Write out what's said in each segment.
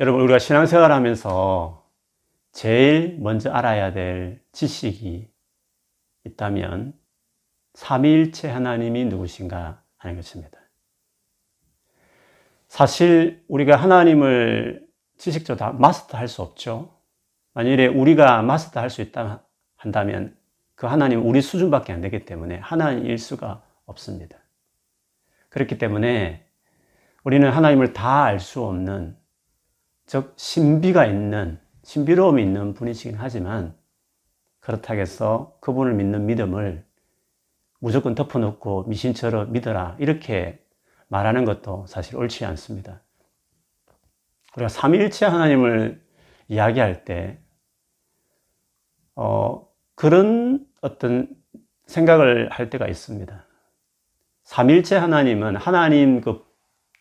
여러분, 우리가 신앙생활 하면서 제일 먼저 알아야 될 지식이 있다면 삼위일체 하나님이 누구신가 하는 것입니다. 사실 우리가 하나님을 지식적으로 다 마스터할 수 없죠. 만일에 우리가 마스터할 수 있다 한다면 그 하나님은 우리 수준밖에 안 되기 때문에 하나님일 수가 없습니다. 그렇기 때문에 우리는 하나님을 다 알 수 없는 즉 신비가 있는 신비로움이 있는 분이시긴 하지만 그렇다고 해서 그분을 믿는 믿음을 무조건 덮어놓고 미신처럼 믿어라 이렇게 말하는 것도 사실 옳지 않습니다. 우리가 삼일체 하나님을 이야기할 때 어, 그런 어떤 생각을 할 때가 있습니다. 삼일체 하나님은 하나님 그,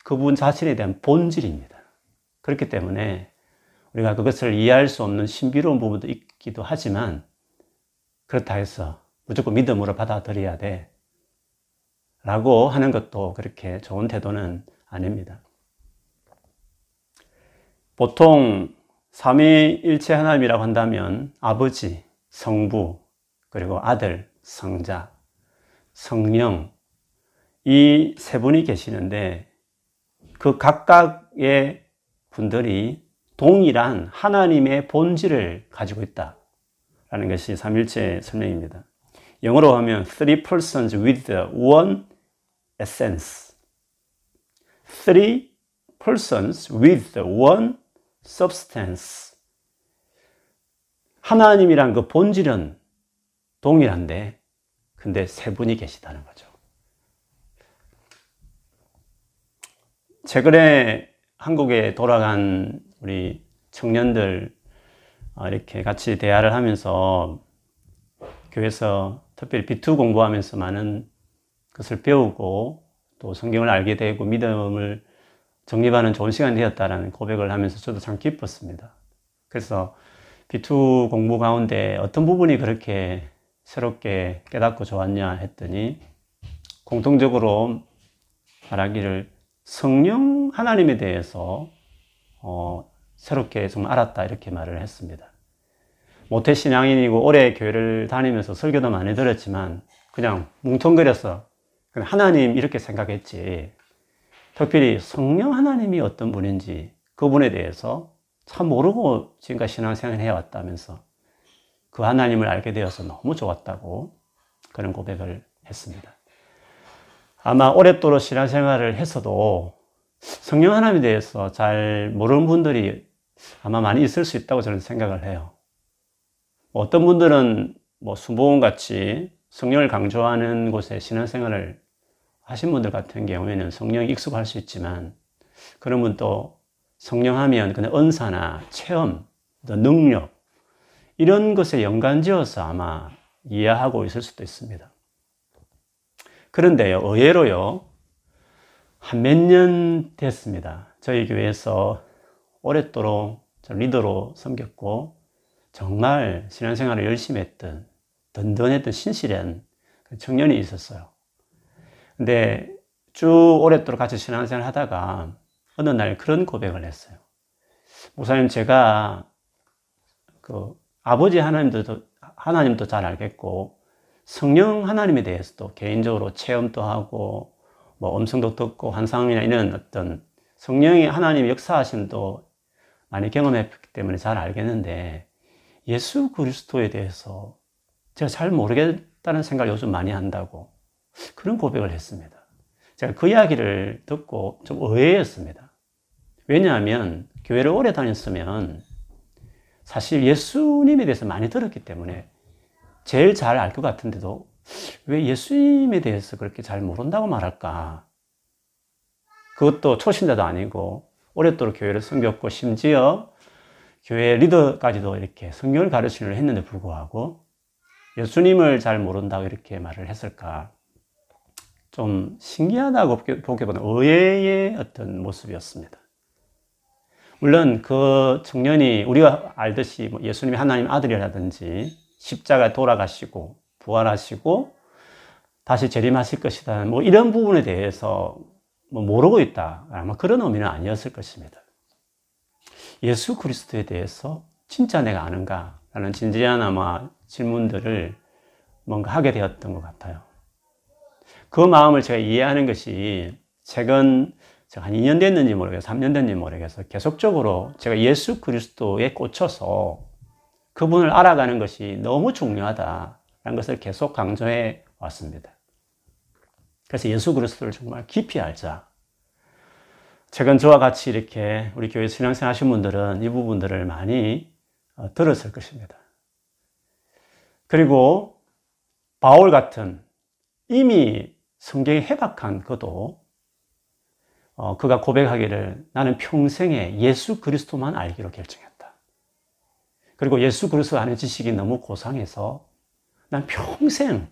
그분 자신에 대한 본질입니다. 그렇기 때문에 우리가 그것을 이해할 수 없는 신비로운 부분도 있기도 하지만 그렇다 해서 무조건 믿음으로 받아들여야 돼. 라고 하는 것도 그렇게 좋은 태도는 아닙니다. 보통 삼위일체 하나님이라고 한다면 아버지, 성부, 그리고 아들, 성자, 성령, 이 세 분이 계시는데 그 각각의 분들이 동일한 하나님의 본질을 가지고 있다라는 것이 삼일체 설명입니다. 영어로 하면 three persons with one essence. three persons with one substance. 하나님이란 그 본질은 동일한데, 근데 세 분이 계시다는 거죠. 최근에 한국에 돌아간 우리 청년들 어, 이렇게 같이 대화를 하면서 교회에서 특별히 비투 공부하면서 많은 것을 배우고 또 성경을 알게 되고 믿음을 정립하는 좋은 시간이 되었다라는 고백을 하면서 저도 참 기뻤습니다. 그래서 비투 공부 가운데 어떤 부분이 그렇게 새롭게 깨닫고 좋았냐 했더니 공통적으로 말하기를 성령 하나님에 대해서 어, 새롭게 좀 알았다 이렇게 말을 했습니다. 모태 신앙인이고 오래 교회를 다니면서 설교도 많이 들었지만 그냥 뭉텅거려서 그냥 하나님 이렇게 생각했지. 특별히 성령 하나님이 어떤 분인지 그분에 대해서 참 모르고 지금까지 신앙생활을 해왔다면서 그 하나님을 알게 되어서 너무 좋았다고 그런 고백을 했습니다. 아마 오랫도록 신앙생활을 했어도 성령 하나님에 대해서 잘 모르는 분들이 아마 많이 있을 수 있다고 저는 생각을 해요. 어떤 분들은 뭐 수보원 같이 성령을 강조하는 곳에 신앙생활을 하신 분들 같은 경우에는 성령이 익숙할 수 있지만 그런 분도 성령하면 그냥 은사나 체험, 능력 이런 것에 연관지어서 아마 이해하고 있을 수도 있습니다. 그런데요, 의외로요, 한 몇 년 됐습니다. 저희 교회에서 오랫도록 리더로 섬겼고, 정말 신앙생활을 열심히 했던, 든든했던 신실한 그 청년이 있었어요. 근데 쭉 오랫도록 같이 신앙생활 하다가 어느 날 그런 고백을 했어요. 목사님, 제가 그 아버지 하나님도, 하나님도 잘 알겠고, 성령 하나님에 대해서도 개인적으로 체험도 하고, 뭐 음성도 듣고, 환상이나 이런 어떤 성령의 하나님의 역사하심도 많이 경험했기 때문에 잘 알겠는데, 예수 그리스도에 대해서 제가 잘 모르겠다는 생각을 요즘 많이 한다고 그런 고백을 했습니다. 제가 그 이야기를 듣고 좀 의외였습니다. 왜냐하면 교회를 오래 다녔으면 사실 예수님에 대해서 많이 들었기 때문에 제일 잘 알 것 같은데도 왜 예수님에 대해서 그렇게 잘 모른다고 말할까? 그것도 초신자도 아니고 오랫도록 교회를 섬겼고 심지어 교회 리더까지도 이렇게 성경을 가르치려 했는데 불구하고 예수님을 잘 모른다고 이렇게 말을 했을까? 좀 신기하다고 보기보다 의외의 어떤 모습이었습니다. 물론 그 청년이 우리가 알듯이 뭐 예수님이 하나님 아들이라든지 십자가 돌아가시고 부활하시고 다시 재림하실 것이다. 뭐 이런 부분에 대해서 뭐 모르고 있다. 아마 그런 의미는 아니었을 것입니다. 예수 그리스도에 대해서 진짜 내가 아는가? 라는 진지한 아마 질문들을 뭔가 하게 되었던 것 같아요. 그 마음을 제가 이해하는 것이 최근 제가 한 2년 됐는지 모르겠어요. 3년 됐는지 모르겠어요. 계속적으로 제가 예수 그리스도에 꽂혀서 그분을 알아가는 것이 너무 중요하다라는 것을 계속 강조해 왔습니다. 그래서 예수 그리스도를 정말 깊이 알자. 최근 저와 같이 이렇게 우리 교회 신앙생활 하신 분들은 이 부분들을 많이 어, 들었을 것입니다. 그리고 바울 같은 이미 성경에 해박한 그도 어, 그가 고백하기를 나는 평생에 예수 그리스도만 알기로 결정했다. 그리고 예수 그리스도 아는 지식이 너무 고상해서 난 평생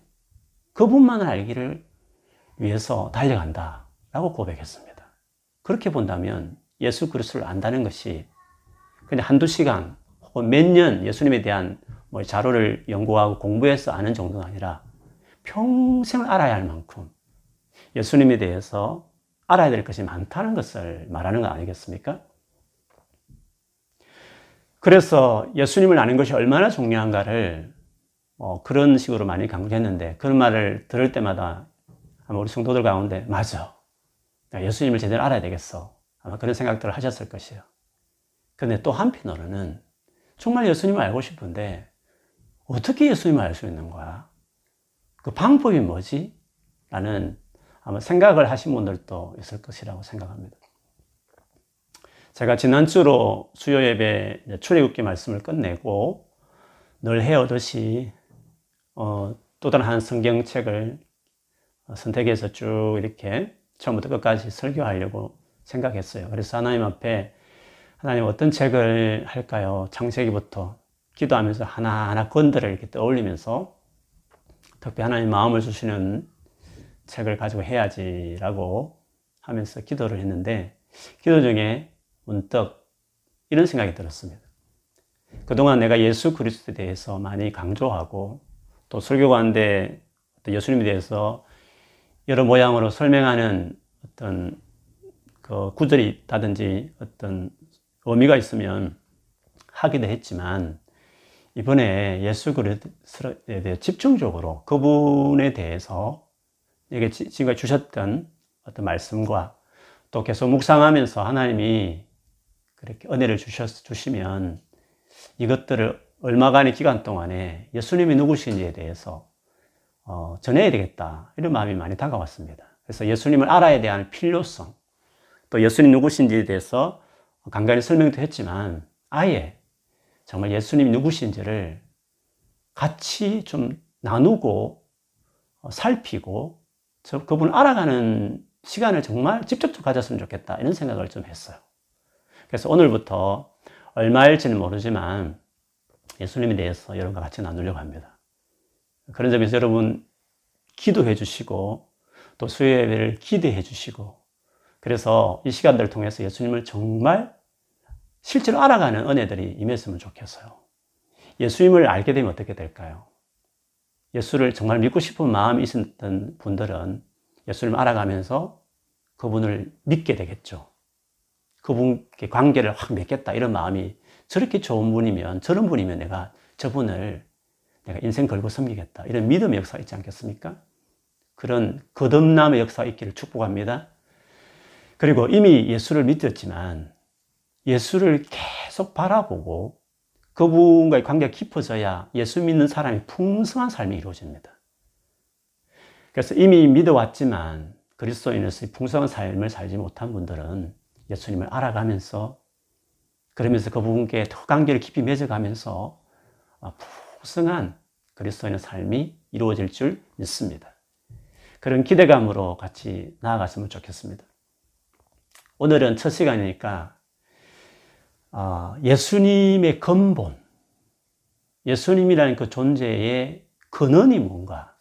그분만을 알기를 위해서 달려간다. 라고 고백했습니다. 그렇게 본다면 예수 그리스도를 안다는 것이 그냥 한두 시간 혹은 몇 년 예수님에 대한 뭐 자료를 연구하고 공부해서 아는 정도가 아니라 평생 알아야 할 만큼 예수님에 대해서 알아야 될 것이 많다는 것을 말하는 거 아니겠습니까? 그래서 예수님을 아는 것이 얼마나 중요한가를 어, 그런 식으로 많이 강조했는데 그런 말을 들을 때마다 아마 우리 성도들 가운데 맞아. 예수님을 제대로 알아야 되겠어. 아마 그런 생각들을 하셨을 것이에요. 근데 또 한편으로는 정말 예수님을 알고 싶은데 어떻게 예수님을 알 수 있는 거야? 그 방법이 뭐지? 라는 아마 생각을 하신 분들도 있을 것이라고 생각합니다. 제가 지난주로 수요 예배 출애굽기 말씀을 끝내고 늘 해오듯이 어, 또 다른 한 성경책을 선택해서 쭉 이렇게 처음부터 끝까지 설교하려고 생각했어요. 그래서 하나님 앞에 하나님 어떤 책을 할까요? 창세기부터 기도하면서 하나하나 건드를 이렇게 떠올리면서 특히 하나님 마음을 주시는 책을 가지고 해야지라고 하면서 기도를 했는데 기도 중에 문득 이런 생각이 들었습니다. 그동안 내가 예수 그리스도에 대해서 많이 강조하고 또 설교관데 예수님에 대해서 여러 모양으로 설명하는 어떤 그 구절이 있다든지 어떤 의미가 있으면 하기도 했지만 이번에 예수 그리스도에 대해 집중적으로 그분에 대해서 이게 지금까지 주셨던 어떤 말씀과 또 계속 묵상하면서 하나님이 그렇게 은혜를 주셨, 주시면 이것들을 얼마간의 기간 동안에 예수님이 누구신지에 대해서 어, 전해야 되겠다. 이런 마음이 많이 다가왔습니다. 그래서 예수님을 알아야 대한 필요성, 또 예수님 누구신지에 대해서 간간히 설명도 했지만 아예 정말 예수님이 누구신지를 같이 좀 나누고 어, 살피고 저 그분을 알아가는 시간을 정말 직접적으로 가졌으면 좋겠다 이런 생각을 좀 했어요. 그래서 오늘부터 얼마일지는 모르지만 예수님에 대해서 여러분과 같이 나누려고 합니다. 그런 점에서 여러분 기도해 주시고 또 수요 예배를 기대해 주시고 그래서 이 시간들을 통해서 예수님을 정말 실제로 알아가는 은혜들이 임했으면 좋겠어요. 예수님을 알게 되면 어떻게 될까요? 예수를 정말 믿고 싶은 마음이 있었던 분들은 예수님을 알아가면서 그분을 믿게 되겠죠. 그분께 관계를 확 맺겠다 이런 마음이 저렇게 좋은 분이면 저런 분이면 내가 저분을 내가 인생 걸고 섬기겠다 이런 믿음의 역사가 있지 않겠습니까? 그런 거듭남의 역사가 있기를 축복합니다. 그리고 이미 예수를 믿었지만 예수를 계속 바라보고 그분과의 관계가 깊어져야 예수 믿는 사람이 풍성한 삶이 이루어집니다. 그래서 이미 믿어왔지만 그리스도인으로서 풍성한 삶을 살지 못한 분들은 예수님을 알아가면서 그러면서 그분께 더 관계를 깊이 맺어가면서 풍성한 그리스도인의 삶이 이루어질 줄 믿습니다. 그런 기대감으로 같이 나아갔으면 좋겠습니다. 오늘은 첫 시간이니까 아, 예수님의 근본, 예수님이라는 그 존재의 근원이 뭔가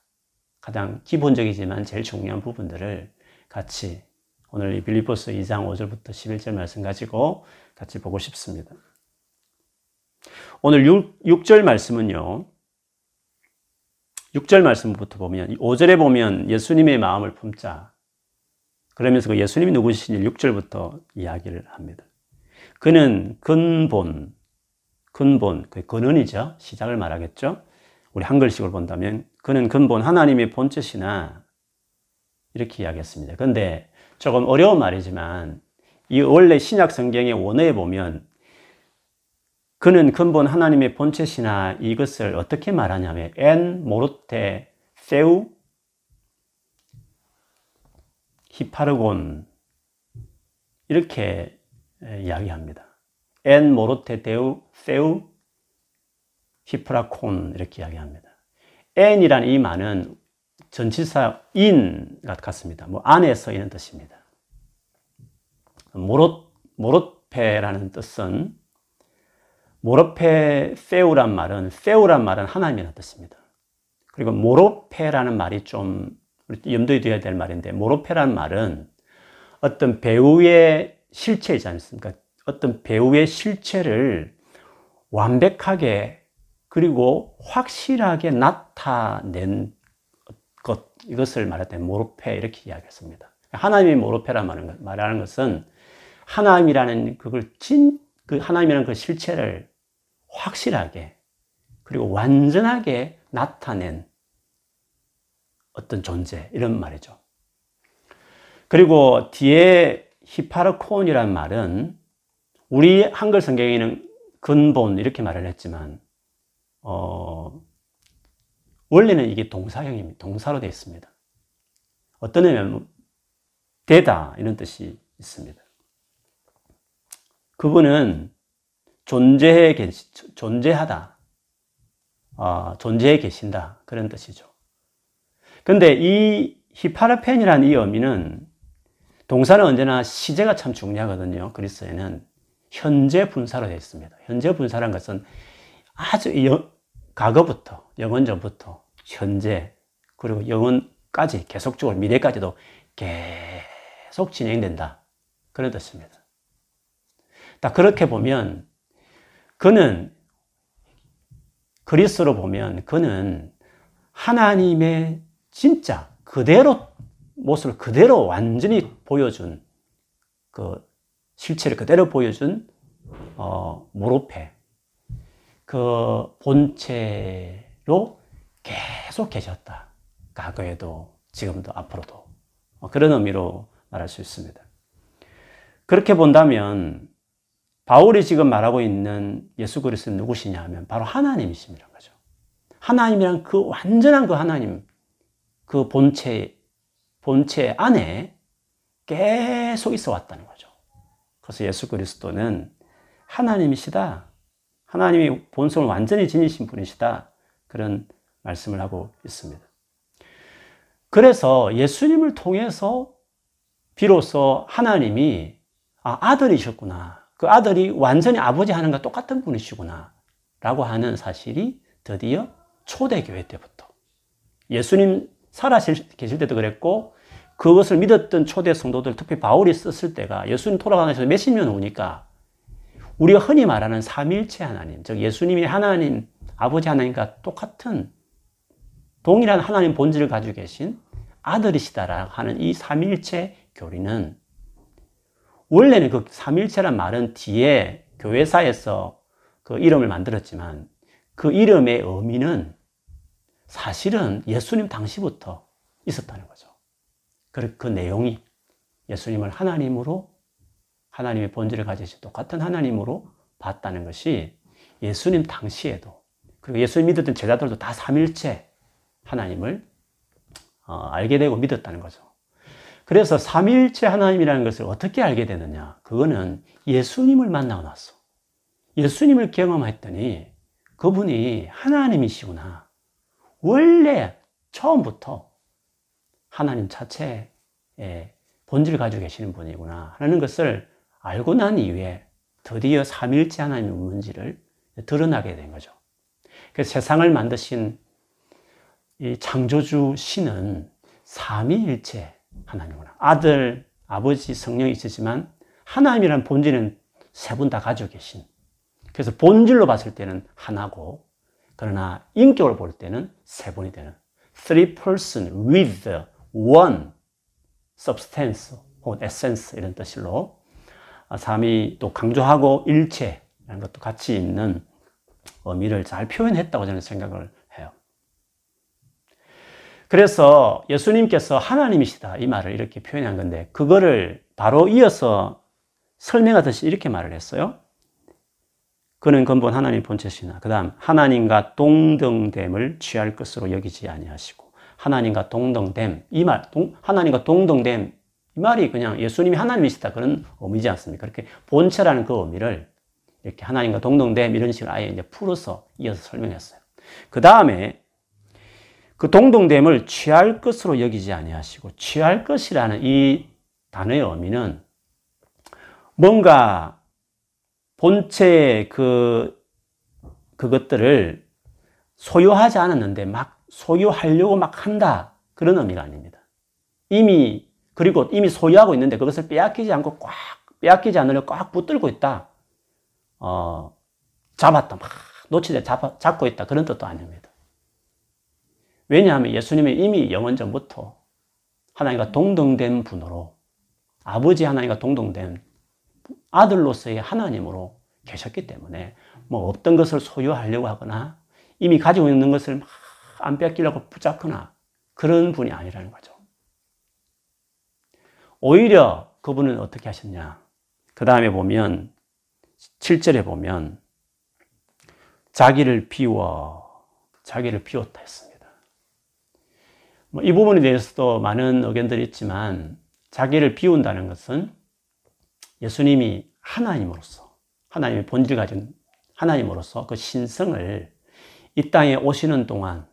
가장 기본적이지만 제일 중요한 부분들을 같이 오늘 이 빌리포스 2장 5절부터 11절 말씀 가지고 같이 보고 싶습니다. 오늘 6, 6절 말씀은요. 6절 말씀부터 보면 5절에 보면 예수님의 마음을 품자. 그러면서 그 예수님이 누구신지 6절부터 이야기를 합니다. 그는 근본, 근본, 그 근원이죠. 시작을 말하겠죠. 우리 한글식으로 본다면 그는 근본 하나님의 본체시나 이렇게 이야기했습니다. 그런데 조금 어려운 말이지만 이 원래 신약 성경의 원어에 보면 그는 근본 하나님의 본체시나 이것을 어떻게 말하냐면 엔 모르테 세우 ὑπάρχων 이렇게 이야기합니다. ἐν μορφῇ θεοῦ θεοῦ ὑπάρχων 이렇게 이야기합니다. ἐν이라는 이 말은 전치사 in 같습니다. 뭐 안에서 이런 뜻입니다. μορφ μορφῇ라는 뜻은 μορφῇ θεοῦ란 말은 θεοῦ란 말은 하나님이라는 뜻입니다. 그리고 모로페라는 말이 좀 염두에 둬야 될 말인데 모로페라는 말은 어떤 배우의 실체이지 않습니까? 어떤 배우의 실체를 완벽하게 그리고 확실하게 나타낸 것 이것을 말할 때 모로페 이렇게 이야기했습니다. 하나님이 모로페라 말하는 것은 하나님이라는 그걸 진, 그 하나님이라는 그 실체를 확실하게 그리고 완전하게 나타낸 어떤 존재 이런 말이죠. 그리고 뒤에 히파르콘이란 말은 우리 한글 성경에는 근본 이렇게 말을 했지만 어, 원래는 이게 동사형입니다. 동사로 되어 있습니다. 어떤 의미는 되다 이런 뜻이 있습니다. 그분은 존재해 계시, 존재하다. 어, 존재해 계신다. 그런 뜻이죠. 근데 이 히파르펜이라는 이 의미는 동사는 언제나 시제가 참 중요하거든요. 그리스에는 현재 분사로 되어 있습니다. 현재 분사란 것은 아주 여, 과거부터, 영원전부터, 현재, 그리고 영원까지 계속적으로 미래까지도 계속 진행된다. 그런 뜻입니다. 딱 그렇게 보면 그는 그리스로 보면 그는 하나님의 진짜 그대로 모습을 그대로 완전히 보여준 그 실체를 그대로 보여준 어, 모로페 그 본체로 계속 계셨다. 과거에도 지금도 앞으로도 어, 그런 의미로 말할 수 있습니다. 그렇게 본다면 바울이 지금 말하고 있는 예수 그리스도는 누구시냐 하면 바로 하나님이십니다. 거죠. 하나님이란 그 완전한 그 하나님, 그 본체, 본체 안에 계속 있어 왔다는 거죠. 그래서 예수 그리스도는 하나님이시다. 하나님이 본성을 완전히 지니신 분이시다. 그런 말씀을 하고 있습니다. 그래서 예수님을 통해서 비로소 하나님이 아, 아들이셨구나. 그 아들이 완전히 아버지 하는과 똑같은 분이시구나. 라고 하는 사실이 드디어 초대교회 때부터. 예수님 살아 계실 때도 그랬고, 그것을 믿었던 초대 성도들, 특히 바울이 썼을 때가 예수님 돌아가셔서 몇십 년 오니까 우리가 흔히 말하는 삼일체 하나님, 즉 예수님이 하나님, 아버지 하나님과 똑같은 동일한 하나님 본질을 가지고 계신 아들이시다라 하는 이 삼일체 교리는 원래는 그 삼일체란 말은 뒤에 교회사에서 그 이름을 만들었지만 그 이름의 의미는 사실은 예수님 당시부터 있었다는 거죠. 그 내용이 예수님을 하나님으로 하나님의 본질을 가지신 똑같은 하나님으로 봤다는 것이 예수님 당시에도 그리고 예수님 믿었던 제자들도 다 삼일체 하나님을 어, 알게 되고 믿었다는 거죠. 그래서 삼일체 하나님이라는 것을 어떻게 알게 되느냐? 그거는 예수님을 만나고 나서 예수님을 경험했더니 그분이 하나님이시구나. 원래 처음부터 하나님 자체의 본질을 가지고 계시는 분이구나 하는 것을 알고 난 이후에 드디어 삼일체 하나님의 뭔지를 드러나게 된 거죠. 그래서 세상을 만드신 이 창조주 신은 삼위일체 하나님구나. 아들, 아버지, 성령이 있으지만 하나님이라는 본질은 세 분 다 가지고 계신. 그래서 본질로 봤을 때는 하나고, 그러나 인격으로 볼 때는 세 분이 되는. Three person with one substance 혹은 essence 이런 뜻으로 삶이 또 강조하고 일체라는 것도 같이 있는 의미를 잘 표현했다고 저는 생각을 해요. 그래서 예수님께서 하나님이시다 이 말을 이렇게 표현한 건데 그거를 바로 이어서 설명하듯이 이렇게 말을 했어요. 그는 근본 하나님 본체시나 그 다음 하나님과 동등됨을 취할 것으로 여기지 아니하시고 하나님과 동등됨 이 말 하나님과 동등됨 이 말이 그냥 예수님이 하나님이시다 그런 의미지 않습니까? 그렇게 본체라는 그 의미를 이렇게 하나님과 동등됨 이런 식으로 아예 이제 풀어서 이어서 설명했어요. 그 다음에 그 동등됨을 취할 것으로 여기지 아니하시고 취할 것이라는 이 단어의 의미는 뭔가 본체의 그, 그것들을 소유하지 않았는데 막 소유하려고 막 한다. 그런 의미가 아닙니다. 이미, 그리고 이미 소유하고 있는데 그것을 빼앗기지 않고 꽉, 빼앗기지 않으려 꽉 붙들고 있다. 어, 잡았다. 막 놓치되 잡, 잡고 있다. 그런 뜻도 아닙니다. 왜냐하면 예수님은 이미 영원 전부터 하나님과 동등된 분으로 아버지 하나님과 동등된 아들로서의 하나님으로 계셨기 때문에 뭐 어떤 것을 소유하려고 하거나 이미 가지고 있는 것을 막 안 뺏기려고 붙잡거나 그런 분이 아니라는 거죠. 오히려 그분은 어떻게 하셨냐. 그 다음에 보면 7절에 보면 자기를 비워 자기를 비웠다 했습니다. 뭐 이 부분에 대해서도 많은 의견들이 있지만 자기를 비운다는 것은 예수님이 하나님으로서 하나님의 본질 가진 하나님으로서 그 신성을 이 땅에 오시는 동안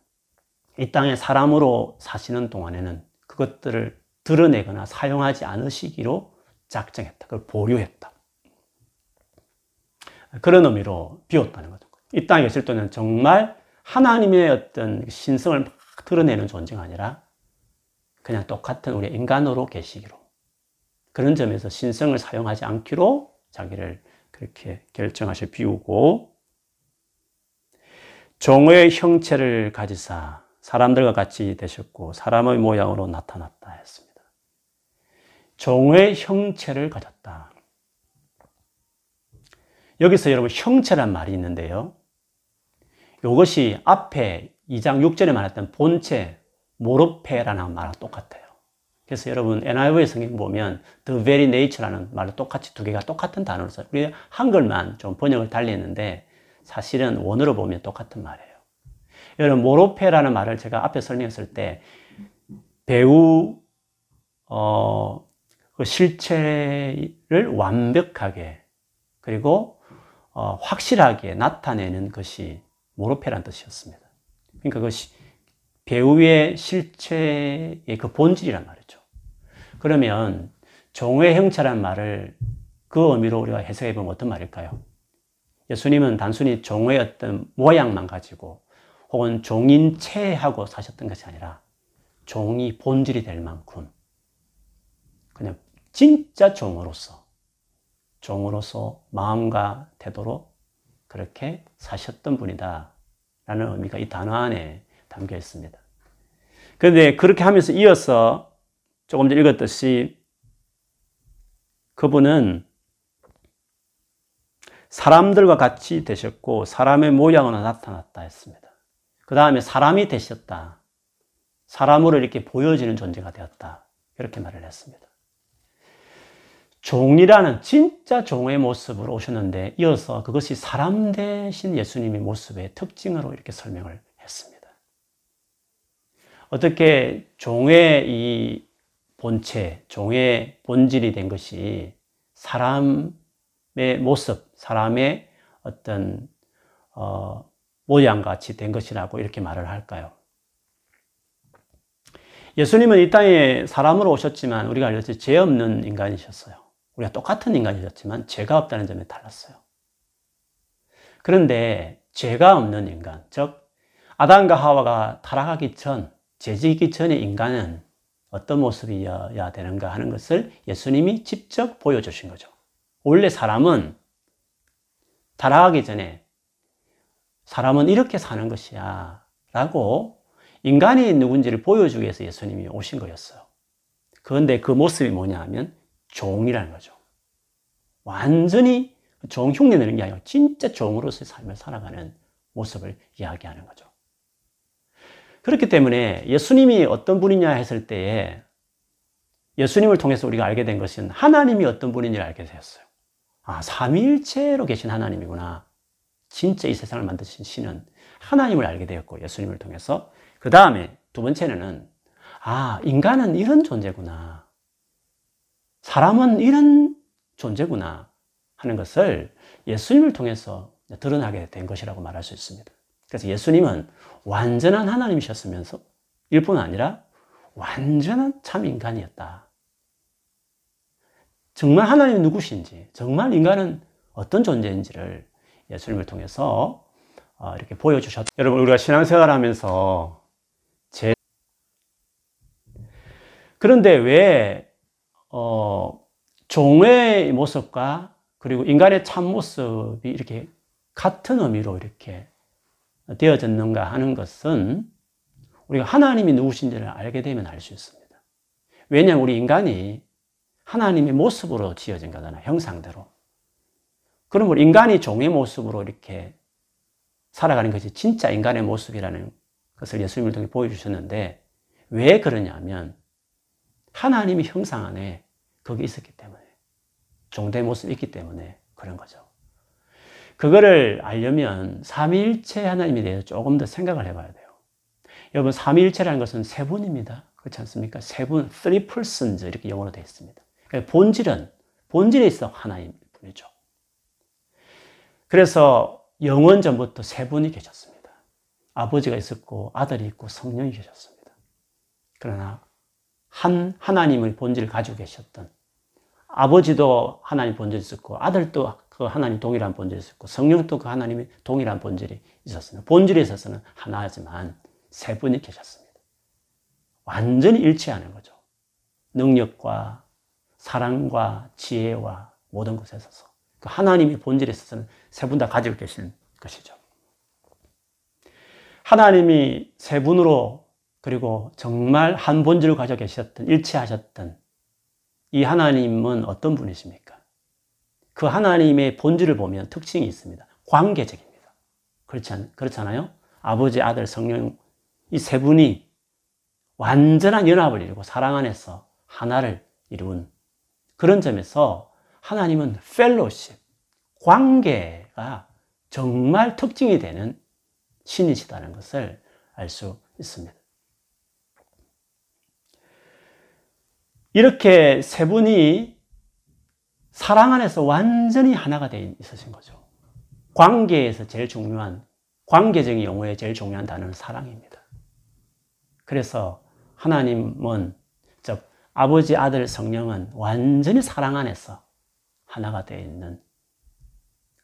이 땅에 사람으로 사시는 동안에는 그것들을 드러내거나 사용하지 않으시기로 작정했다. 그걸 보류했다. 그런 의미로 비웠다는 거죠. 이 땅에 계실 때는 정말 하나님의 어떤 신성을 막 드러내는 존재가 아니라 그냥 똑같은 우리 인간으로 계시기로 그런 점에서 신성을 사용하지 않기로 자기를 그렇게 결정하셔 비우고 종의 형체를 가지사 사람들과 같이 되셨고 사람의 모양으로 나타났다 했습니다. 종의 형체를 가졌다. 여기서 여러분 형체란 말이 있는데요. 이것이 앞에 2장 6절에 말했던 본체, 모르페라는 말과 똑같아요. 그래서 여러분 NIV 성경 보면 the very nature라는 말로 똑같이 두 개가 똑같은 단어로 써요. 우리 한글만 좀 번역을 달리 했는데 사실은 원어로 보면 똑같은 말이에요. 여러분 모로페라는 말을 제가 앞에 설명했을 때 배우 어, 그 실체를 완벽하게 그리고 어, 확실하게 나타내는 것이 모로페란 뜻이었습니다. 그러니까 그것이 배우의 실체의 그 본질이란 말이죠. 그러면 종의 형체란 말을 그 의미로 우리가 해석해 보면 어떤 말일까요? 예수님은 단순히 종의 어떤 모양만 가지고 혹은 종인 체하고 사셨던 것이 아니라 종이 본질이 될 만큼 그냥 진짜 종으로서 종으로서 마음과 태도로 그렇게 사셨던 분이다 라는 의미가 이 단어 안에 담겨 있습니다. 그런데 그렇게 하면서 이어서 조금 전에 읽었듯이 그분은 사람들과 같이 되셨고 사람의 모양으로 나타났다 했습니다. 그 다음에 사람이 되셨다. 사람으로 이렇게 보여지는 존재가 되었다. 이렇게 말을 했습니다. 종이라는 진짜 종의 모습으로 오셨는데 이어서 그것이 사람 대신 예수님의 모습의 특징으로 이렇게 설명을 했습니다. 어떻게 종의 이 본체, 종의 본질이 된 것이 사람의 모습, 사람의 어떤 어, 모양같이 된 것이라고 이렇게 말을 할까요? 예수님은 이 땅에 사람으로 오셨지만 우리가 알려진 죄 없는 인간이셨어요. 우리가 똑같은 인간이셨지만 죄가 없다는 점에 달랐어요. 그런데 죄가 없는 인간, 즉 아담과 하와가 타락하기 전, 죄지기 전의 인간은 어떤 모습이어야 되는가 하는 것을 예수님이 직접 보여주신 거죠. 원래 사람은 타락하기 전에 사람은 이렇게 사는 것이야 라고 인간이 누군지를 보여주기 위해서 예수님이 오신 거였어요. 그런데 그 모습이 뭐냐 하면 종이라는 거죠. 완전히 종 흉내 내는 게 아니고 진짜 종으로서의 삶을 살아가는 모습을 이야기하는 거죠. 그렇기 때문에 예수님이 어떤 분이냐 했을 때에 예수님을 통해서 우리가 알게 된 것은 하나님이 어떤 분인지를 알게 되었어요. 아, 삼위일체로 계신 하나님이구나. 진짜 이 세상을 만드신 신은 하나님을 알게 되었고 예수님을 통해서 그 다음에 두 번째는 아, 인간은 이런 존재구나. 사람은 이런 존재구나 하는 것을 예수님을 통해서 드러나게 된 것이라고 말할 수 있습니다. 그래서 예수님은 완전한 하나님이셨으면서 일뿐 아니라 완전한 참 인간이었다. 정말 하나님이 누구신지, 정말 인간은 어떤 존재인지를 예수님을 통해서 어, 이렇게 보여주셨다. 여러분, 우리가 신앙생활 하면서 제 그런데 왜, 어, 종의 모습과 그리고 인간의 참 모습이 이렇게 같은 의미로 이렇게 되어졌는가 하는 것은 우리가 하나님이 누구신지를 알게 되면 알 수 있습니다. 왜냐하면 우리 인간이 하나님의 모습으로 지어진 거잖아요. 형상대로. 그러면 인간이 종의 모습으로 이렇게 살아가는 것이 진짜 인간의 모습이라는 것을 예수님을 통해 보여주셨는데 왜 그러냐면 하나님의 형상 안에 거기 있었기 때문에 종된 모습이 있기 때문에 그런 거죠. 그거를 알려면 삼위일체 하나님에 대해서 조금 더 생각을 해봐야 돼요. 여러분 삼위일체라는 것은 세 분입니다. 그렇지 않습니까? 세 분, three persons 이렇게 영어로 되어 있습니다. 그러니까 본질은 본질에 있어 하나님 분이죠. 그래서 영원 전부터 세 분이 계셨습니다. 아버지가 있었고 아들이 있고 성령이 계셨습니다. 그러나 한 하나님의 본질을 가지고 계셨던 아버지도 하나님 본질이 있었고 아들도 그 하나님 동일한 본질이 있었고 성령도 그 하나님의 동일한 본질이 있었습니다. 본질에 있어서는 하나지만 세 분이 계셨습니다. 완전히 일치하는 거죠. 능력과 사랑과 지혜와 모든 것에 있어서 그 하나님의 본질에 있어서는 세 분 다 가지고 계시는 것이죠. 하나님이 세 분으로 그리고 정말 한 본질을 가지고 계셨던 일치하셨던 이 하나님은 어떤 분이십니까? 그 하나님의 본질을 보면 특징이 있습니다. 관계적입니다. 그렇지 않, 그렇잖아요? 아버지, 아들, 성령 이 세 분이 완전한 연합을 이루고 사랑 안에서 하나를 이룬 그런 점에서 하나님은 펠로십, 관계가 정말 특징이 되는 신이시다는 것을 알 수 있습니다. 이렇게 세 분이 사랑 안에서 완전히 하나가 되어 있으신 거죠. 관계에서 제일 중요한, 관계적인 용어에 제일 중요한 단어는 사랑입니다. 그래서 하나님은, 즉, 아버지, 아들, 성령은 완전히 사랑 안에서 하나가 되어 있는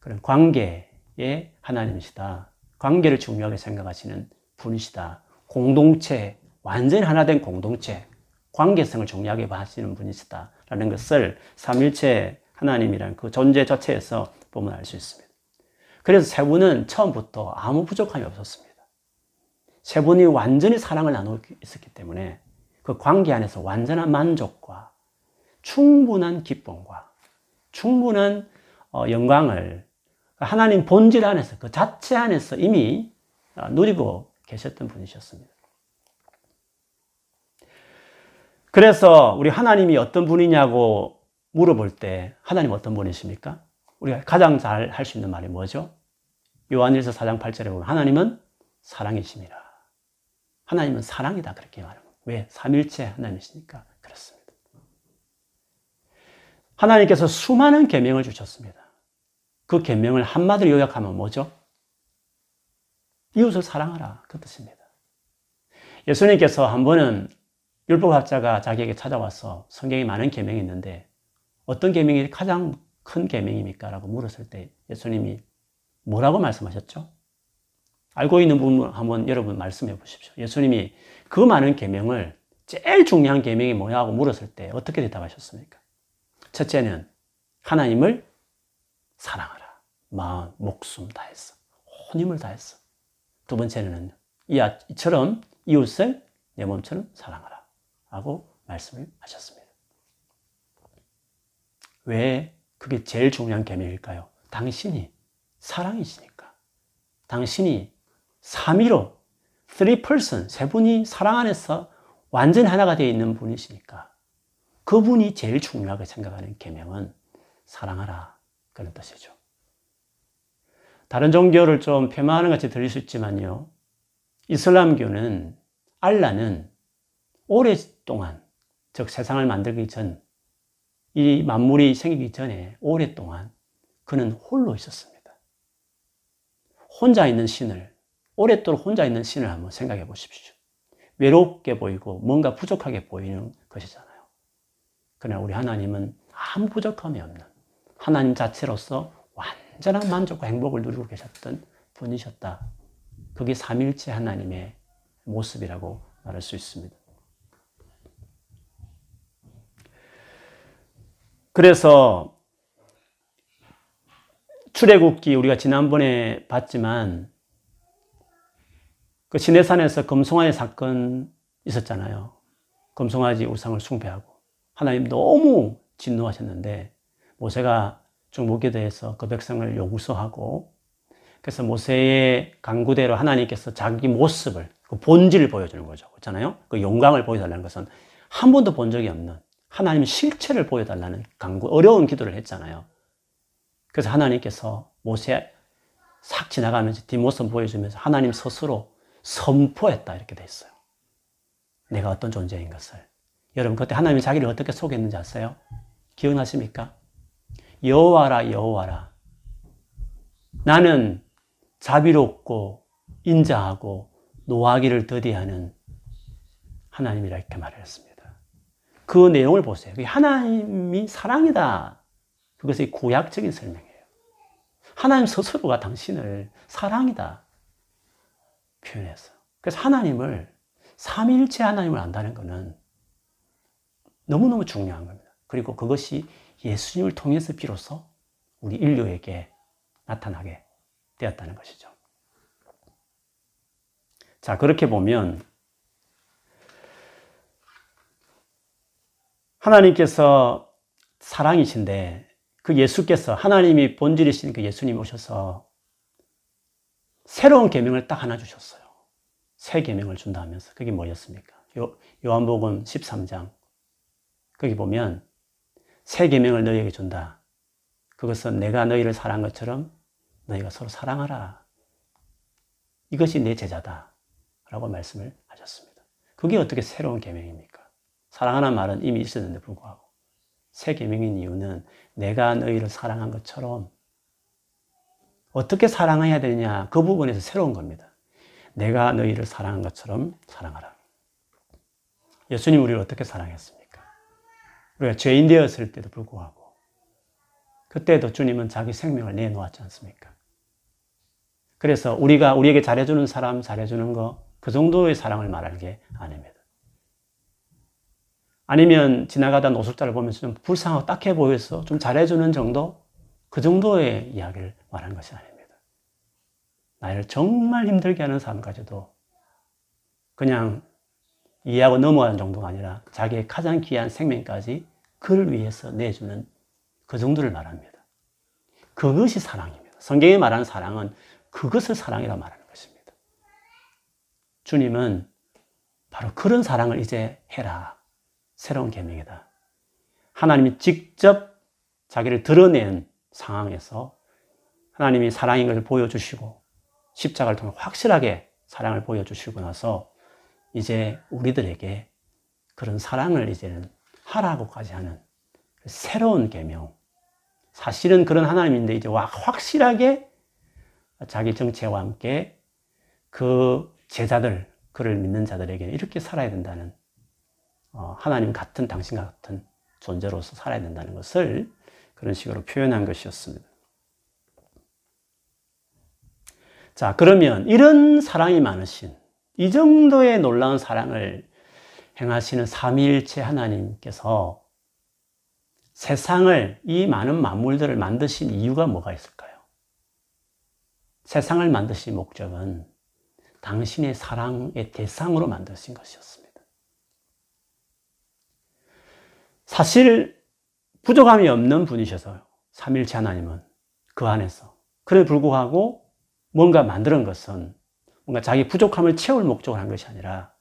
그런 관계의 하나님이시다. 관계를 중요하게 생각하시는 분이시다. 공동체, 완전히 하나 된 공동체, 관계성을 중요하게 봐시는 분이시다라는 것을 삼일체 하나님이라는 그 존재 자체에서 보면 알 수 있습니다. 그래서 세 분은 처음부터 아무 부족함이 없었습니다. 세 분이 완전히 사랑을 나누고 있었기 때문에 그 관계 안에서 완전한 만족과 충분한 기쁨과 충분한 어, 영광을 하나님 본질 안에서 그 자체 안에서 이미 어, 누리고 계셨던 분이셨습니다. 그래서 우리 하나님이 어떤 분이냐고 물어볼 때 하나님 어떤 분이십니까? 우리가 가장 잘 할 수 있는 말이 뭐죠? 요한일서 4장 8절에 보면 하나님은 사랑이십니다. 하나님은 사랑이다 그렇게 말합니다. 왜? 삼일체 하나님이시니까 그렇습니다. 하나님께서 수많은 계명을 주셨습니다. 그 계명을 한마디로 요약하면 뭐죠? 이웃을 사랑하라 그 뜻입니다. 예수님께서 한 번은 율법학자가 자기에게 찾아와서 성경에 많은 계명이 있는데 어떤 계명이 가장 큰 계명입니까? 라고 물었을 때 예수님이 뭐라고 말씀하셨죠? 알고 있는 부분 한번 여러분 말씀해 보십시오. 예수님이 그 많은 계명을 제일 중요한 계명이 뭐냐 고 물었을 때 어떻게 대답하셨습니까? 첫째는 하나님을 사랑하라. 마음, 목숨 다했어. 온 힘을 다했어. 두 번째는 이처럼 이웃을 내 몸처럼 사랑하라. 라고 말씀을 하셨습니다. 왜 그게 제일 중요한 계명일까요? 당신이 사랑이시니까. 당신이 3위로 3person, 세 분이 사랑 안에서 완전 하나가 되어 있는 분이시니까 그분이 제일 중요하게 생각하는 계명은 사랑하라 그런 뜻이죠. 다른 종교를 좀 폄하하는 같이 들릴 수 있지만요. 이슬람교는 알라는 오 랫동안 즉 세상을 만들기 전 이 만물이 생기기 전에 오랫동안 그는 홀로 있었습니다. 혼자 있는 신을 오랫도록 혼자 있는 신을 한번 생각해 보십시오. 외롭게 보이고 뭔가 부족하게 보이는 것이잖아요. 그러나 우리 하나님은 아무 부족함이 없는 하나님 자체로서 완전한 만족과 행복을 누리고 계셨던 분이셨다. 그게 삼일체 하나님의 모습이라고 말할 수 있습니다. 그래서 출애굽기 우리가 지난번에 봤지만 그 시내산에서 금송아지 사건 있었잖아요. 금송아지 우상을 숭배하고 하나님 너무 진노하셨는데 모세가 중보기도에서 그 백성을 용서하고 그래서 모세의 강구대로 하나님께서 자기 모습을 그 본질을 보여주는 거죠. 그렇잖아요. 그 영광을 보여달라는 것은 한 번도 본 적이 없는 하나님의 실체를 보여달라는 강구 어려운 기도를 했잖아요. 그래서 하나님께서 모세 싹 지나가면서 뒷모습 보여주면서 하나님 스스로 선포했다 이렇게 돼 있어요. 내가 어떤 존재인 것을. 여러분 그때 하나님이 자기를 어떻게 소개했는지 아세요? 기억나십니까? 여호와라 여호와라. 나는 자비롭고 인자하고 노하기를 더디하는 하나님이라 이렇게 말을 했습니다. 그 내용을 보세요. 하나님이 사랑이다. 그것의 구약적인 설명이에요. 하나님 스스로가 당신을 사랑이다. 표현했어요. 그래서 하나님을, 삼일체 하나님을 안다는 것은 너무너무 중요한 겁니다. 그리고 그것이 예수님을 통해서 비로소 우리 인류에게 나타나게 되었다는 것이죠. 자, 그렇게 보면 하나님께서 사랑이신데 그 예수께서 하나님이 본질이신 그 예수님 오셔서 새로운 계명을 딱 하나 주셨어요. 새 계명을 준다 하면서 그게 뭐였습니까? 요, 요한복음 13장 거기 보면 새 계명을 너희에게 준다. 그것은 내가 너희를 사랑한 것처럼 너희가 서로 사랑하라. 이것이 내 제자다. 라고 말씀을 하셨습니다. 그게 어떻게 새로운 계명입니까? 사랑하는 말은 이미 있었는데 불구하고 새 계명인 이유는 내가 너희를 사랑한 것처럼 어떻게 사랑해야 되냐 그 부분에서 새로운 겁니다. 내가 너희를 사랑한 것처럼 사랑하라. 예수님 우리를 어떻게 사랑했습니까? 우리가 죄인 되었을 때도 불구하고 그때도 주님은 자기 생명을 내놓았지 않습니까? 그래서 우리가 우리에게 잘해주는 사람 잘해주는 거 그 정도의 사랑을 말하는 게 아닙니다. 아니면 지나가다 노숙자를 보면서 좀 불쌍하고 딱해 보여서 좀 잘해주는 정도? 그 정도의 이야기를 말하는 것이 아닙니다. 나를 정말 힘들게 하는 사람까지도 그냥 이해하고 넘어가는 정도가 아니라 자기의 가장 귀한 생명까지 그를 위해서 내주는 그 정도를 말합니다. 그것이 사랑입니다. 성경이 말하는 사랑은 그것을 사랑이라 말하는 것입니다. 주님은 바로 그런 사랑을 이제 해라. 새로운 계명이다. 하나님이 직접 자기를 드러낸 상황에서 하나님이 사랑인 것을 보여주시고 십자가를 통해 확실하게 사랑을 보여주시고 나서 이제 우리들에게 그런 사랑을 이제는 하라고까지 하는 새로운 계명. 사실은 그런 하나님인데 이제 확실하게 자기 정체와 함께 그 제자들, 그를 믿는 자들에게 이렇게 살아야 된다는 어, 하나님 같은 당신 같은 존재로서 살아야 된다는 것을 그런 식으로 표현한 것이었습니다. 자, 그러면 이런 사랑이 많으신 이 정도의 놀라운 사랑을 행하시는 삼위일체 하나님께서 세상을 이 많은 만물들을 만드신 이유가 뭐가 있을까요? 세상을 만드신 목적은 당신의 사랑의 대상으로 만드신 것이었습니다. 사실 부족함이 없는 분이셔서 삼일체 하나님은 그 안에서. 그래 불구하고 뭔가 만드는 것은 뭔가 자기 부족함을 채울 목적을 한 것이 아니라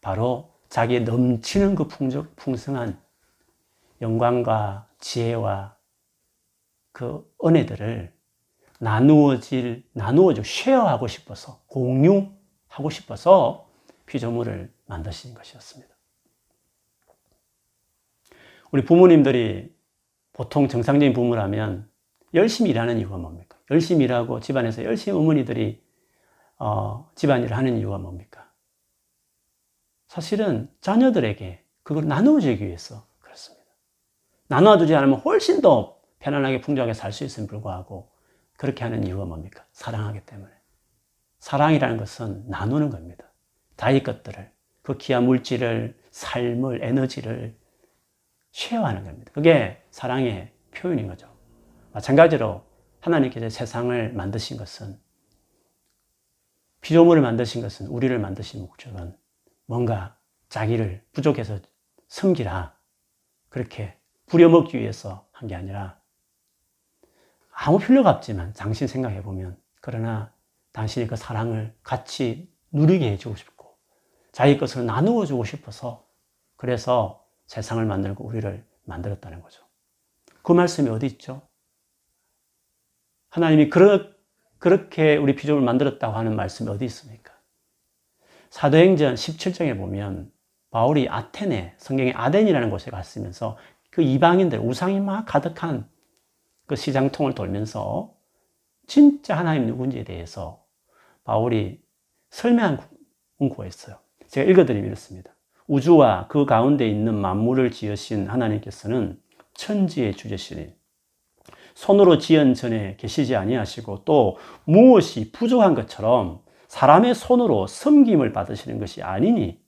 바로 자기의 넘치는 그 풍족, 풍성한 영광과 지혜와 그 은혜들을 나누어질, 나누어져 쉐어하고 싶어서, 공유하고 싶어서 피조물을 만드신 것이었습니다. 우리 부모님들이 보통 정상적인 부모라면 열심히 일하는 이유가 뭡니까? 열심히 일하고 집안에서 열심히 어머니들이 어, 집안일을 하는 이유가 뭡니까? 사실은 자녀들에게 그걸 나누어주기 위해서 그렇습니다. 나눠주지 않으면 훨씬 더 편안하게 풍족하게 살 수 있음에 불구하고 그렇게 하는 이유가 뭡니까? 사랑하기 때문에. 사랑이라는 것은 나누는 겁니다. 자기 것들을, 그 귀한 물질을, 삶을, 에너지를 쉐어하는 겁니다. 그게 사랑의 표현인 거죠. 마찬가지로 하나님께서 세상을 만드신 것은 피조물을 만드신 것은 우리를 만드신 목적은 뭔가 자기를 부족해서 섬기라 그렇게 부려먹기 위해서 한 게 아니라 아무 필요가 없지만 당신 생각해 보면 그러나 당신이 그 사랑을 같이 누리게 해주고 싶고 자기 것을 나누어 주고 싶어서 그래서 세상을 만들고 우리를 만들었다는 거죠. 그 말씀이 어디 있죠? 하나님이 그러, 그렇게 우리 피조물을 만들었다고 하는 말씀이 어디 있습니까? 사도행전 17장에 보면 바울이 아테네, 성경의 아덴이라는 곳에 갔으면서 그 이방인들, 우상이 막 가득한 그 시장통을 돌면서 진짜 하나님 누군지에 대해서 바울이 설명한 문구였어요. 제가 읽어드리면 이렇습니다. 우주와 그 가운데 있는 만물을 지으신 하나님께서는 천지의 주제시니 손으로 지은 전에 계시지 아니하시고 또 무엇이 부족한 것처럼 사람의 손으로 섬김을 받으시는 것이 아니니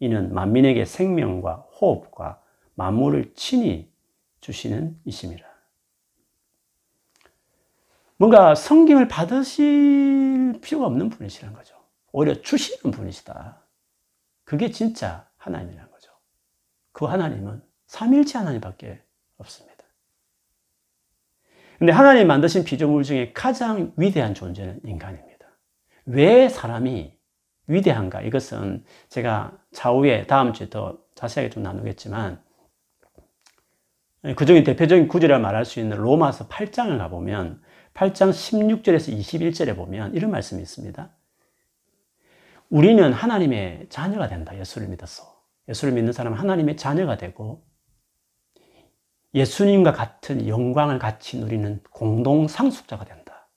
이는 만민에게 생명과 호흡과 만물을 친히 주시는 이심이라. 뭔가 섬김을 받으실 필요가 없는 분이시라는 거죠. 오히려 주시는 분이시다. 그게 진짜 하나님이라는 거죠. 그 하나님은 삼일체 하나님밖에 없습니다. 근데 하나님 만드신 피조물 중에 가장 위대한 존재는 인간입니다. 왜 사람이 위대한가? 이것은 제가 차후에 다음 주에 더 자세하게 좀 나누겠지만 그 중에 대표적인 구절이라 말할 수 있는 로마서 8장을 가보면 8장 16절에서 21절에 보면 이런 말씀이 있습니다. 우리는 하나님의 자녀가 된다. 예수를 믿어서. 예수를 믿는 사람은 하나님의 자녀가 되고 예수님과 같은 영광을 같이 누리는 공동 상속자가 된다.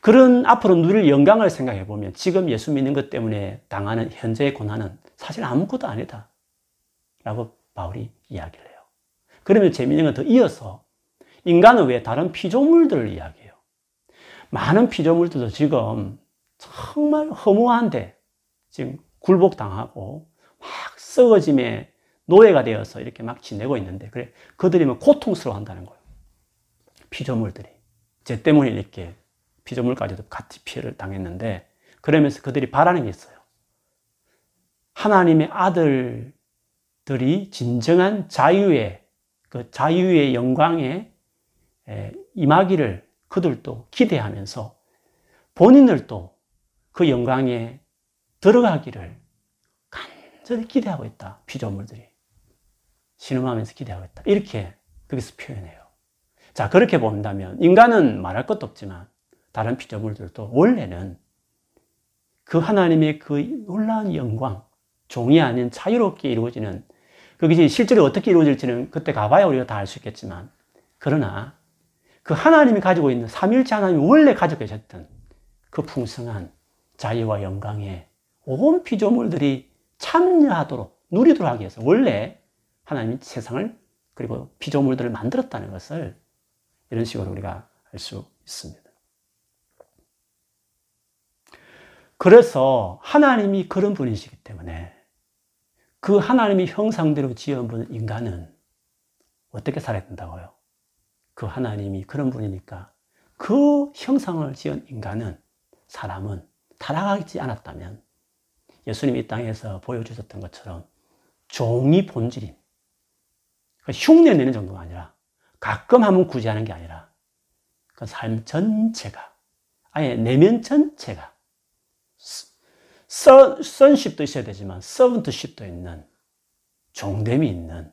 그런 앞으로 누릴 영광을 생각해 보면 지금 예수 믿는 것 때문에 당하는 현재의 고난은 사실 아무것도 아니다. 라고 바울이 이야기를 해요. 그러면 재미있는 건 더 이어서 인간은 왜 다른 피조물들을 이야기해요? 많은 피조물들도 지금 정말 허무한데 지금 굴복당하고 막 썩어짐에 노예가 되어서 이렇게 막 지내고 있는데 그래 그들이 뭐 고통스러워 한다는 거예요. 피조물들이. 쟤 때문에 이렇게 피조물까지도 같이 피해를 당했는데 그러면서 그들이 바라는 게 있어요. 하나님의 아들들이 진정한 자유의 그 자유의 영광에 임하기를 그들도 기대하면서 본인들도 그 영광에 들어가기를 간절히 기대하고 있다. 피조물들이. 신음하면서 기대하고 있다. 이렇게 거기서 표현해요. 자, 그렇게 본다면 인간은 말할 것도 없지만 다른 피조물들도 원래는 그 하나님의 그 놀라운 영광, 종이 아닌 자유롭게 이루어지는 그게 실제로 어떻게 이루어질지는 그때 가봐야 우리가 다 알 수 있겠지만 그러나 그 하나님이 가지고 있는 삼일체 하나님이 원래 가지고 계셨던 그 풍성한 자유와 영광에 온 피조물들이 참여하도록 누리도록 하기 위해서 원래 하나님이 세상을 그리고 피조물들을 만들었다는 것을 이런 식으로 우리가 알 수 있습니다. 그래서 하나님이 그런 분이시기 때문에 그 하나님이 형상대로 지어본 인간은 어떻게 살아야 된다고요? 그 하나님이 그런 분이니까 그 형상을 지은 인간은 사람은 타락하지 않았다면 예수님이 이 땅에서 보여주셨던 것처럼 종이 본질인 그 흉내 내는 정도가 아니라 가끔 하면 굳이 하는 게 아니라 그 삶 전체가 아예 내면 전체가 선, 선십도 있어야 되지만 서번트십도 있는 종됨이 있는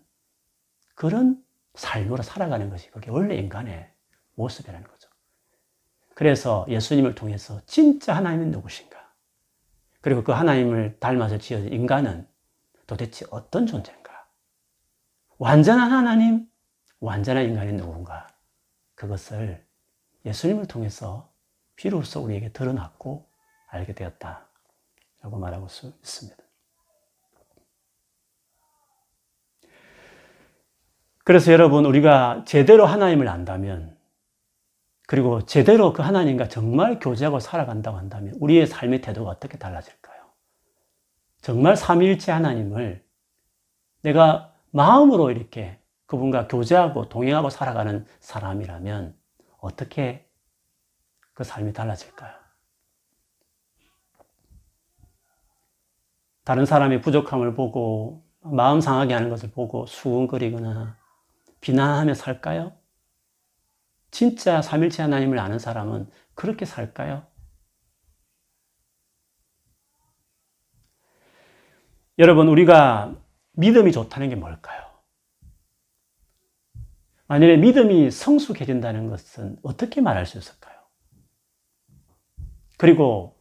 그런 삶으로 살아가는 것이 그게 원래 인간의 모습이라는 거죠. 그래서 예수님을 통해서 진짜 하나님은 누구신가? 그리고 그 하나님을 닮아서 지어진 인간은 도대체 어떤 존재인가? 완전한 하나님, 완전한 인간이 누군가? 그것을 예수님을 통해서 비로소 우리에게 드러났고 알게 되었다. 라고 말하고 수 있습니다. 그래서 여러분, 우리가 제대로 하나님을 안다면, 그리고 제대로 그 하나님과 정말 교제하고 살아간다고 한다면, 우리의 삶의 태도가 어떻게 달라질까요? 정말 삼위일체 하나님을 내가 마음으로 이렇게 그분과 교제하고 동행하고 살아가는 사람이라면, 어떻게 그 삶이 달라질까요? 다른 사람의 부족함을 보고 마음 상하게 하는 것을 보고 수근거리거나 비난하며 살까요? 진짜 삼일체 하나님을 아는 사람은 그렇게 살까요? 여러분, 우리가 믿음이 좋다는 게 뭘까요? 만약에 믿음이 성숙해진다는 것은 어떻게 말할 수 있을까요? 그리고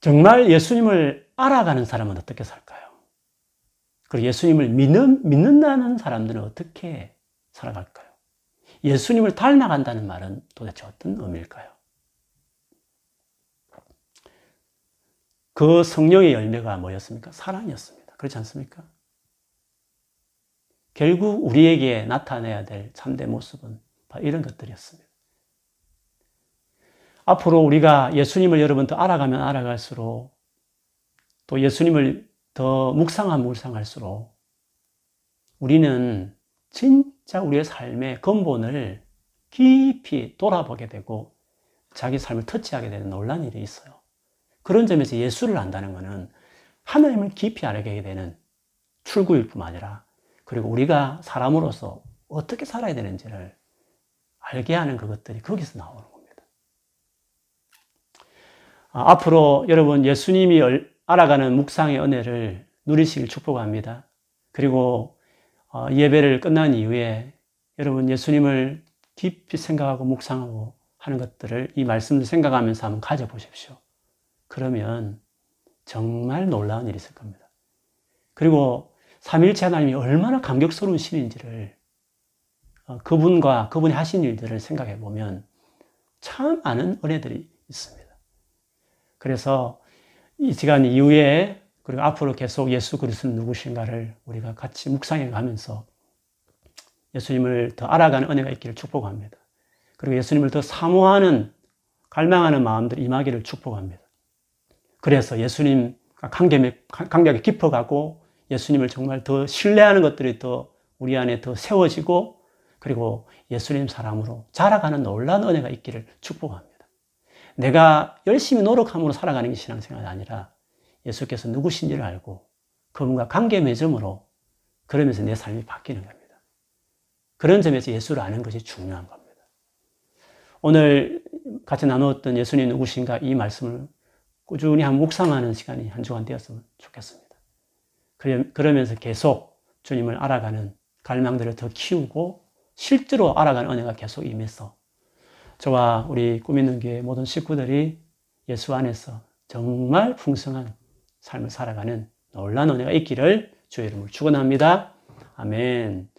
정말 예수님을 알아가는 사람은 어떻게 살까요? 그리고 예수님을 믿는, 믿는다는 사람들은 어떻게 살아갈까요? 예수님을 닮아간다는 말은 도대체 어떤 의미일까요? 그 성령의 열매가 뭐였습니까? 사랑이었습니다. 그렇지 않습니까? 결국 우리에게 나타내야 될 참된 모습은 이런 것들이었습니다. 앞으로 우리가 예수님을 여러분 더 알아가면 알아갈수록 또 예수님을 더 묵상하면 묵상할수록 우리는 진짜 우리의 삶의 근본을 깊이 돌아보게 되고 자기 삶을 터치하게 되는 놀란 일이 있어요. 그런 점에서 예수를 안다는 것은 하나님을 깊이 알게 되는 출구일 뿐 아니라 그리고 우리가 사람으로서 어떻게 살아야 되는지를 알게 하는 그것들이 거기서 나오는 겁니다. 아, 앞으로 여러분 예수님이 알아가는 묵상의 은혜를 누리시길 축복합니다. 그리고 어, 예배를 끝난 이후에 여러분 예수님을 깊이 생각하고 묵상하고 하는 것들을 이 말씀을 생각하면서 한번 가져보십시오. 그러면 정말 놀라운 일이 있을 겁니다. 그리고 삼일체 하나님이 얼마나 감격스러운 신인지를 어, 그분과 그분이 하신 일들을 생각해 보면 참 많은 은혜들이 있습니다. 그래서 이 시간 이후에 그리고 앞으로 계속 예수 그리스도는 누구신가를 우리가 같이 묵상해 가면서 예수님을 더 알아가는 은혜가 있기를 축복합니다. 그리고 예수님을 더 사모하는 갈망하는 마음들이 임하기를 축복합니다. 그래서 예수님 관계가 관계 깊어가고 예수님을 정말 더 신뢰하는 것들이 더 우리 안에 더 세워지고 그리고 예수님 사람으로 자라가는 놀라운 은혜가 있기를 축복합니다. 내가 열심히 노력함으로 살아가는 게 신앙생활이 아니라 예수께서 누구신지를 알고 그분과 관계 맺음으로 그러면서 내 삶이 바뀌는 겁니다. 그런 점에서 예수를 아는 것이 중요한 겁니다. 오늘 같이 나누었던 예수님 누구신가 이 말씀을 꾸준히 한 묵상하는 시간이 한 주간 되었으면 좋겠습니다. 그러면서 계속 주님을 알아가는 갈망들을 더 키우고 실제로 알아가는 은혜가 계속 임해서 저와 우리 꿈있는 교회 모든 식구들이 예수 안에서 정말 풍성한 삶을 살아가는 놀라운 은혜가 있기를 주의 이름으로 축원합니다. 아멘.